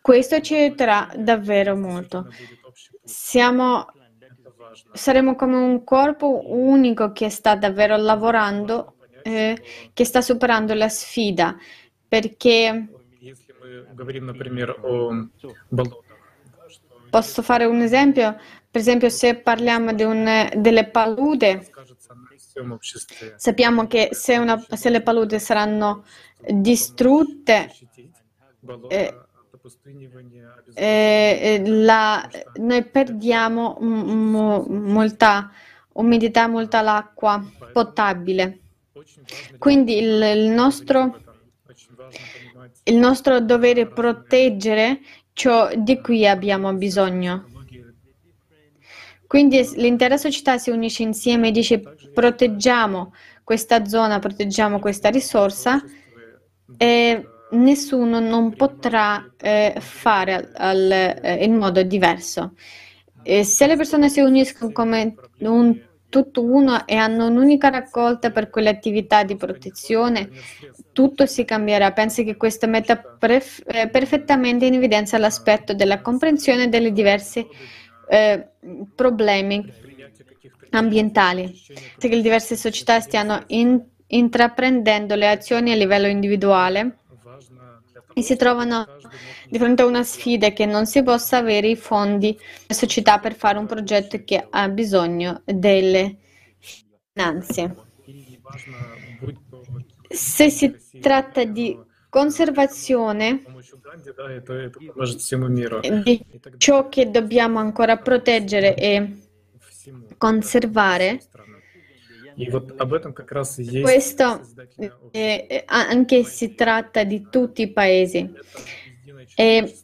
Questo ci aiuterà davvero molto. Siamo, saremo come un corpo unico che sta davvero lavorando, eh, che sta superando la sfida, perché posso fare un esempio? Per esempio, se parliamo un, delle paludi, sappiamo che se, una, se le paludi saranno distrutte, eh, eh, la, noi perdiamo m- molta umidità, molta l'acqua potabile. Quindi il, il, nostro, il nostro dovere è proteggere ciò di cui abbiamo bisogno. Quindi l'intera società si unisce insieme e dice proteggiamo questa zona, proteggiamo questa risorsa e nessuno non potrà eh, fare al, al, eh, in modo diverso. E se le persone si uniscono come un tutt'uno e hanno un'unica raccolta per quelle attività di protezione, tutto si cambierà. Penso che questo metta pref- eh, perfettamente in evidenza l'aspetto della comprensione delle diverse eh, problemi ambientali. Se le diverse società stiano in- intraprendendo le azioni a livello individuale, e si trovano di fronte a una sfida che non si possa avere i fondi della società per fare un progetto che ha bisogno delle finanze. Se si tratta di conservazione, di ciò che dobbiamo ancora proteggere e conservare. Questo eh, anche si tratta di tutti i paesi. E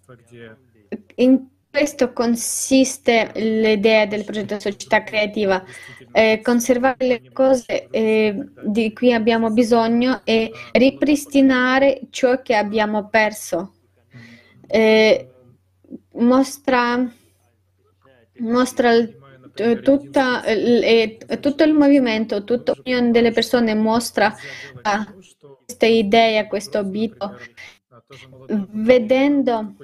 in questo consiste l'idea del progetto Società Creativa, eh, conservare le cose eh, di cui abbiamo bisogno e ripristinare ciò che abbiamo perso. Eh, mostra, mostra tutta, eh, tutto il movimento, tutta l'unione delle persone mostra questa idea, questo obito, vedendo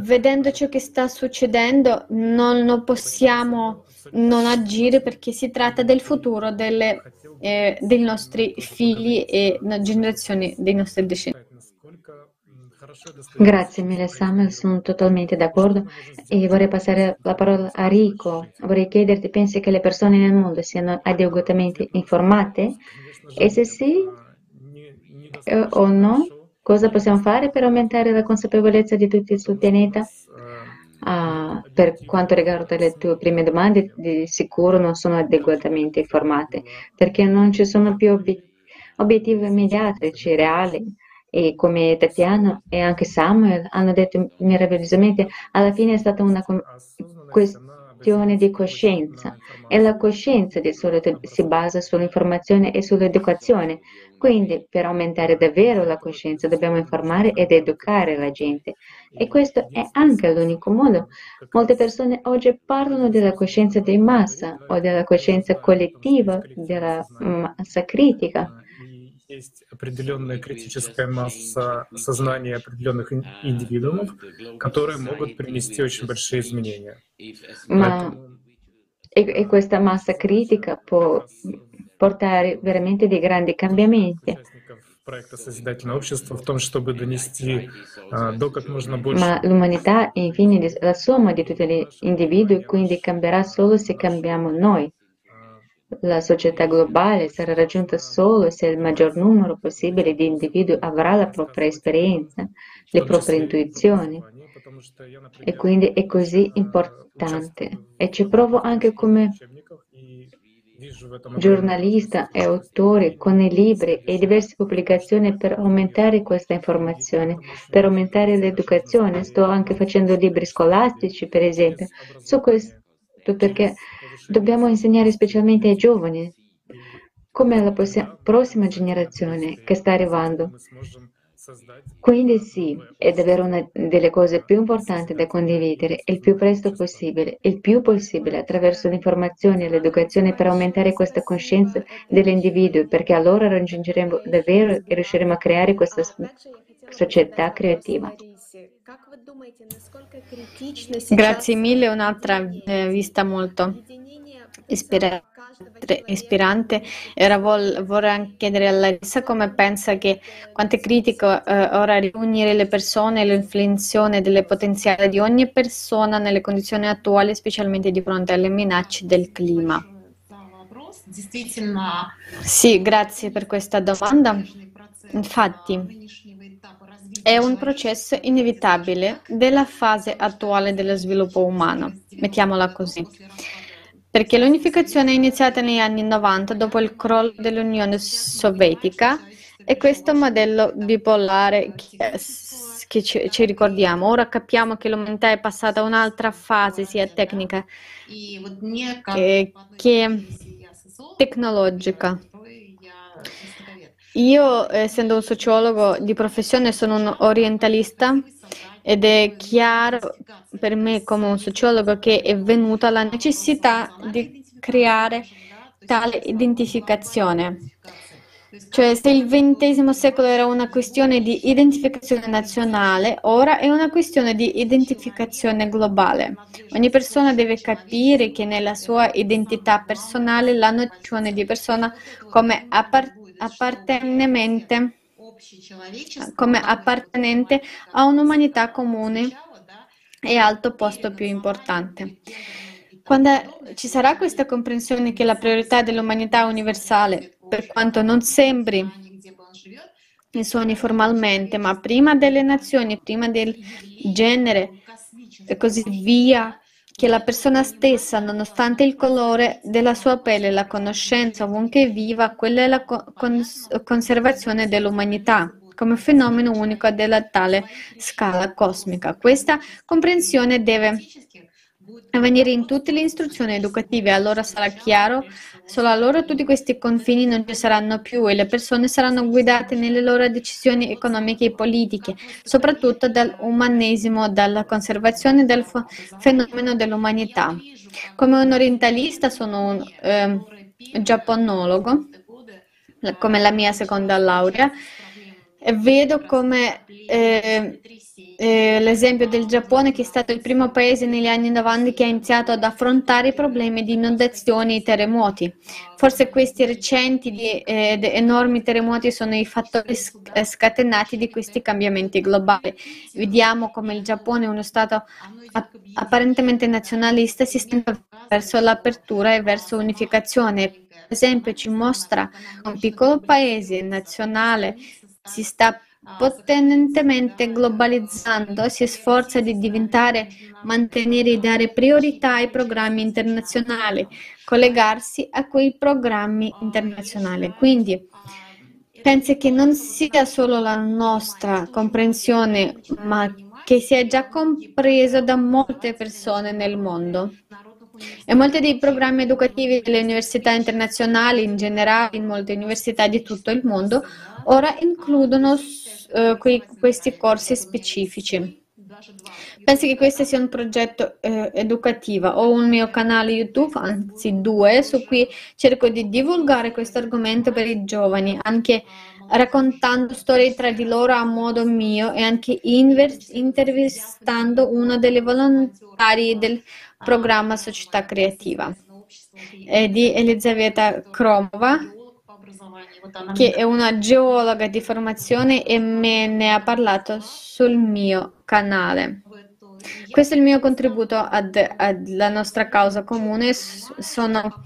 Vedendo ciò che sta succedendo, non, non, possiamo non agire perché si tratta del futuro delle, eh, dei nostri figli e generazioni dei nostri discepoli. Grazie mille Samuel, sono totalmente d'accordo e vorrei passare la parola a Rico. Vorrei chiederti, pensi che le persone nel mondo siano adeguatamente informate? E se sì eh, o no, Cosa possiamo fare per aumentare la consapevolezza di tutti sul pianeta? Uh, per quanto riguarda le tue prime domande, di sicuro non sono adeguatamente informate, perché non ci sono più ob- obiettivi mediatici reali. E come Tatiana e anche Samuel hanno detto meravigliosamente, alla fine è stata una questione di coscienza e la coscienza di solito si basa sull'informazione e sull'educazione. Quindi per aumentare davvero la coscienza dobbiamo informare ed educare la gente e questo è anche l'unico modo. Molte persone oggi parlano della coscienza di massa o della coscienza collettiva, della massa critica. Есть определенная критическая масса сознания определенных индивидуумов, которые могут принести очень большие изменения. Ma, e, e questa massa critica può portare veramente dei grandi cambiamenti. Ma l'umanità è infine la somma di tutti gli individui, quindi cambierà solo se cambiamo noi. La società globale sarà raggiunta solo se il maggior numero possibile di individui avrà la propria esperienza, le proprie intuizioni. E quindi è così importante. E ci provo anche come giornalista e autore con i libri e diverse pubblicazioni per aumentare questa informazione, per aumentare l'educazione. Sto anche facendo libri scolastici, per esempio, su questo perché dobbiamo insegnare specialmente ai giovani, come alla prossima generazione che sta arrivando. Quindi sì, è davvero una delle cose più importanti da condividere il più presto possibile, il più possibile attraverso l'informazione e l'educazione per aumentare questa coscienza dell'individuo, perché allora raggiungeremo davvero e riusciremo a creare questa società creativa. Grazie mille, un'altra eh, vista molto ispirante ispirante. Ora vol- vorrei chiedere a Larissa come pensa che quanto è critico eh, ora riunire le persone e l'influenzione delle potenziali di ogni persona nelle condizioni attuali, specialmente di fronte alle minacce del clima. Sì, grazie per questa domanda. Infatti, è un processo inevitabile della fase attuale dello sviluppo umano, mettiamola così perché l'unificazione è iniziata negli anni 90 dopo il crollo dell'Unione Sovietica e questo modello bipolare che, che ci, ci, ricordiamo. Ora capiamo che l'umanità è passata a un'altra fase sia tecnica che, che tecnologica. Io, essendo un sociologo di professione, sono un orientalista ed è chiaro per me come un sociologo che è venuta la necessità di creare tale identificazione. Cioè, se il XX secolo era una questione di identificazione nazionale, ora è una questione di identificazione globale. Ogni persona deve capire che nella sua identità personale la nozione di persona come appartenente come appartenente a un'umanità comune e alto posto più importante. Quando ci sarà questa comprensione che la priorità dell'umanità è universale, per quanto non sembri i sogni formalmente, ma prima delle nazioni, prima del genere e così via, che la persona stessa, nonostante il colore della sua pelle, la conoscenza ovunque viva, quella è la cons- conservazione dell'umanità come fenomeno unico della tale scala cosmica. Questa comprensione deve avvenire in tutte le istruzioni educative, allora sarà chiaro, solo allora tutti questi confini non ci saranno più e le persone saranno guidate nelle loro decisioni economiche e politiche, soprattutto dall'umanesimo, dalla conservazione del fenomeno dell'umanità. Come un orientalista sono un eh, giapponologo, come la mia seconda laurea, vedo come eh, eh, l'esempio del Giappone, che è stato il primo paese negli anni 90 che ha iniziato ad affrontare i problemi di inondazioni e terremoti. Forse questi recenti ed eh, enormi terremoti sono i fattori eh, scatenati di questi cambiamenti globali. Vediamo come il Giappone, uno Stato apparentemente nazionalista, si stenta verso l'apertura e verso l'unificazione. Per esempio, ci mostra un piccolo paese nazionale si sta potentemente globalizzando, si sforza di diventare, mantenere e dare priorità ai programmi internazionali, collegarsi a quei programmi internazionali. Quindi penso che non sia solo la nostra comprensione, ma che sia già compreso da molte persone nel mondo. E molti dei programmi educativi delle università internazionali, in generale in molte università di tutto il mondo, ora includono uh, que- questi corsi specifici. Penso che questo sia un progetto eh, educativo. Ho un mio canale YouTube, anzi due, su cui cerco di divulgare questo argomento per i giovani, anche raccontando storie tra di loro a modo mio e anche inver- intervistando una delle volontarie del programma Società Creativa di Elisaveta Kromova, che è una geologa di formazione e me ne ha parlato sul mio canale. Questo è il mio contributo alla nostra causa comune. Sono,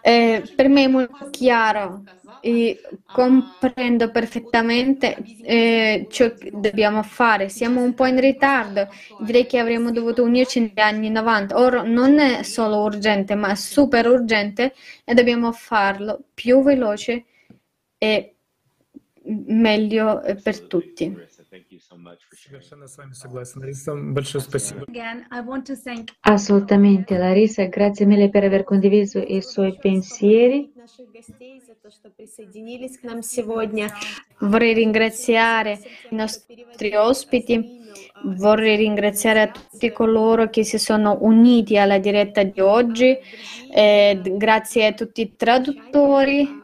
eh, per me è molto chiaro e comprendo perfettamente eh, ciò che dobbiamo fare. Siamo un po' in ritardo, direi che avremmo dovuto unirci negli anni 90. Ora non è solo urgente, ma è super urgente e dobbiamo farlo più veloce e meglio per tutti. Assolutamente, Larissa, grazie mille per aver condiviso i suoi pensieri. Vorrei ringraziare i nostri ospiti, vorrei ringraziare a tutti coloro che si sono uniti alla diretta di oggi, eh, grazie a tutti i traduttori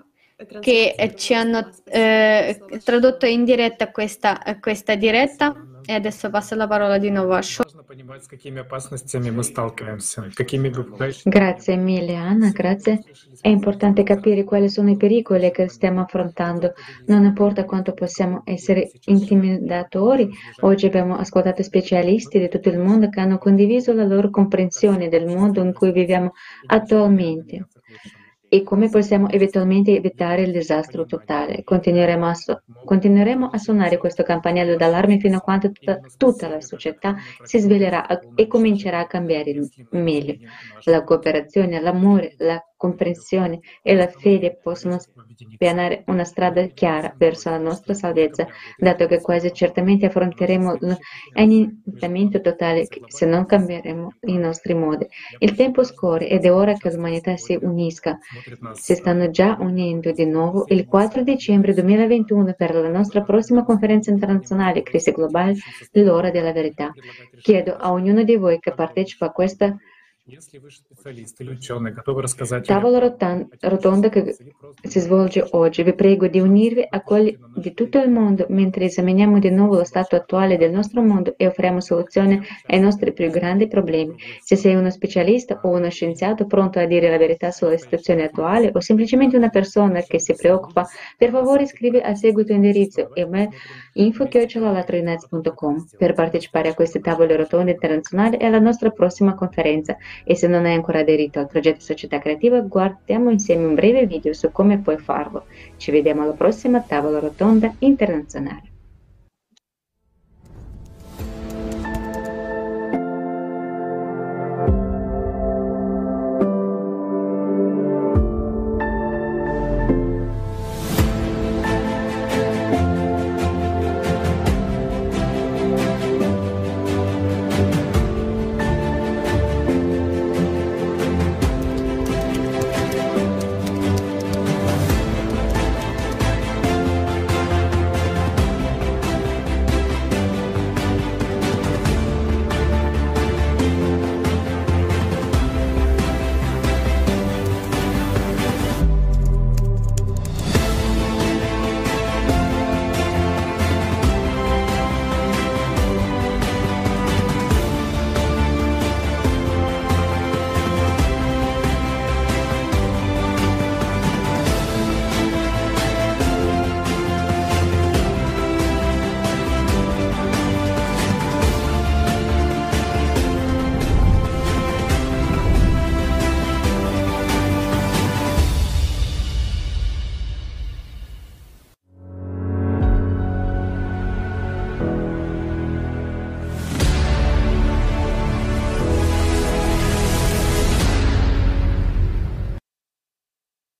che ci hanno eh, tradotto in diretta questa, questa diretta. E adesso passo la parola di nuovo a Sho. Grazie mille Anna, grazie. È importante capire quali sono i pericoli che stiamo affrontando. Non importa quanto possiamo essere intimidatori, oggi abbiamo ascoltato specialisti di tutto il mondo che hanno condiviso la loro comprensione del mondo in cui viviamo attualmente e come possiamo eventualmente evitare il disastro totale. Continueremo a, so- continueremo a suonare questo campanello d'allarme fino a quando tutta, tutta la società si svelerà e comincerà a cambiare meglio. La cooperazione, l'amore, la comprensione e la fede possono spianare una strada chiara verso la nostra salvezza, dato che quasi certamente affronteremo l'annientamento totale se non cambieremo i nostri modi. Il tempo scorre ed è ora che l'umanità si unisca. Si stanno già unendo di nuovo il 4 dicembre 2021 per la nostra prossima conferenza internazionale Crisi Globale, l'ora della verità. Chiedo a ognuno di voi che partecipa a questa Tavola rotonda che si svolge oggi, vi prego di unirvi a quelli di tutto il mondo mentre esaminiamo di nuovo lo stato attuale del nostro mondo e offriamo soluzioni ai nostri più grandi problemi. Se sei uno specialista o uno scienziato pronto a dire la verità sulla situazione attuale o semplicemente una persona che si preoccupa, per favore scrivi al seguito indirizzo email info.latrinet.com per partecipare a queste tavole rotonde internazionali e alla nostra prossima conferenza e se non hai ancora aderito al progetto Società Creativa guardiamo insieme un breve video su come puoi farlo. Ci vediamo alla prossima tavola rotonda onda internazionale.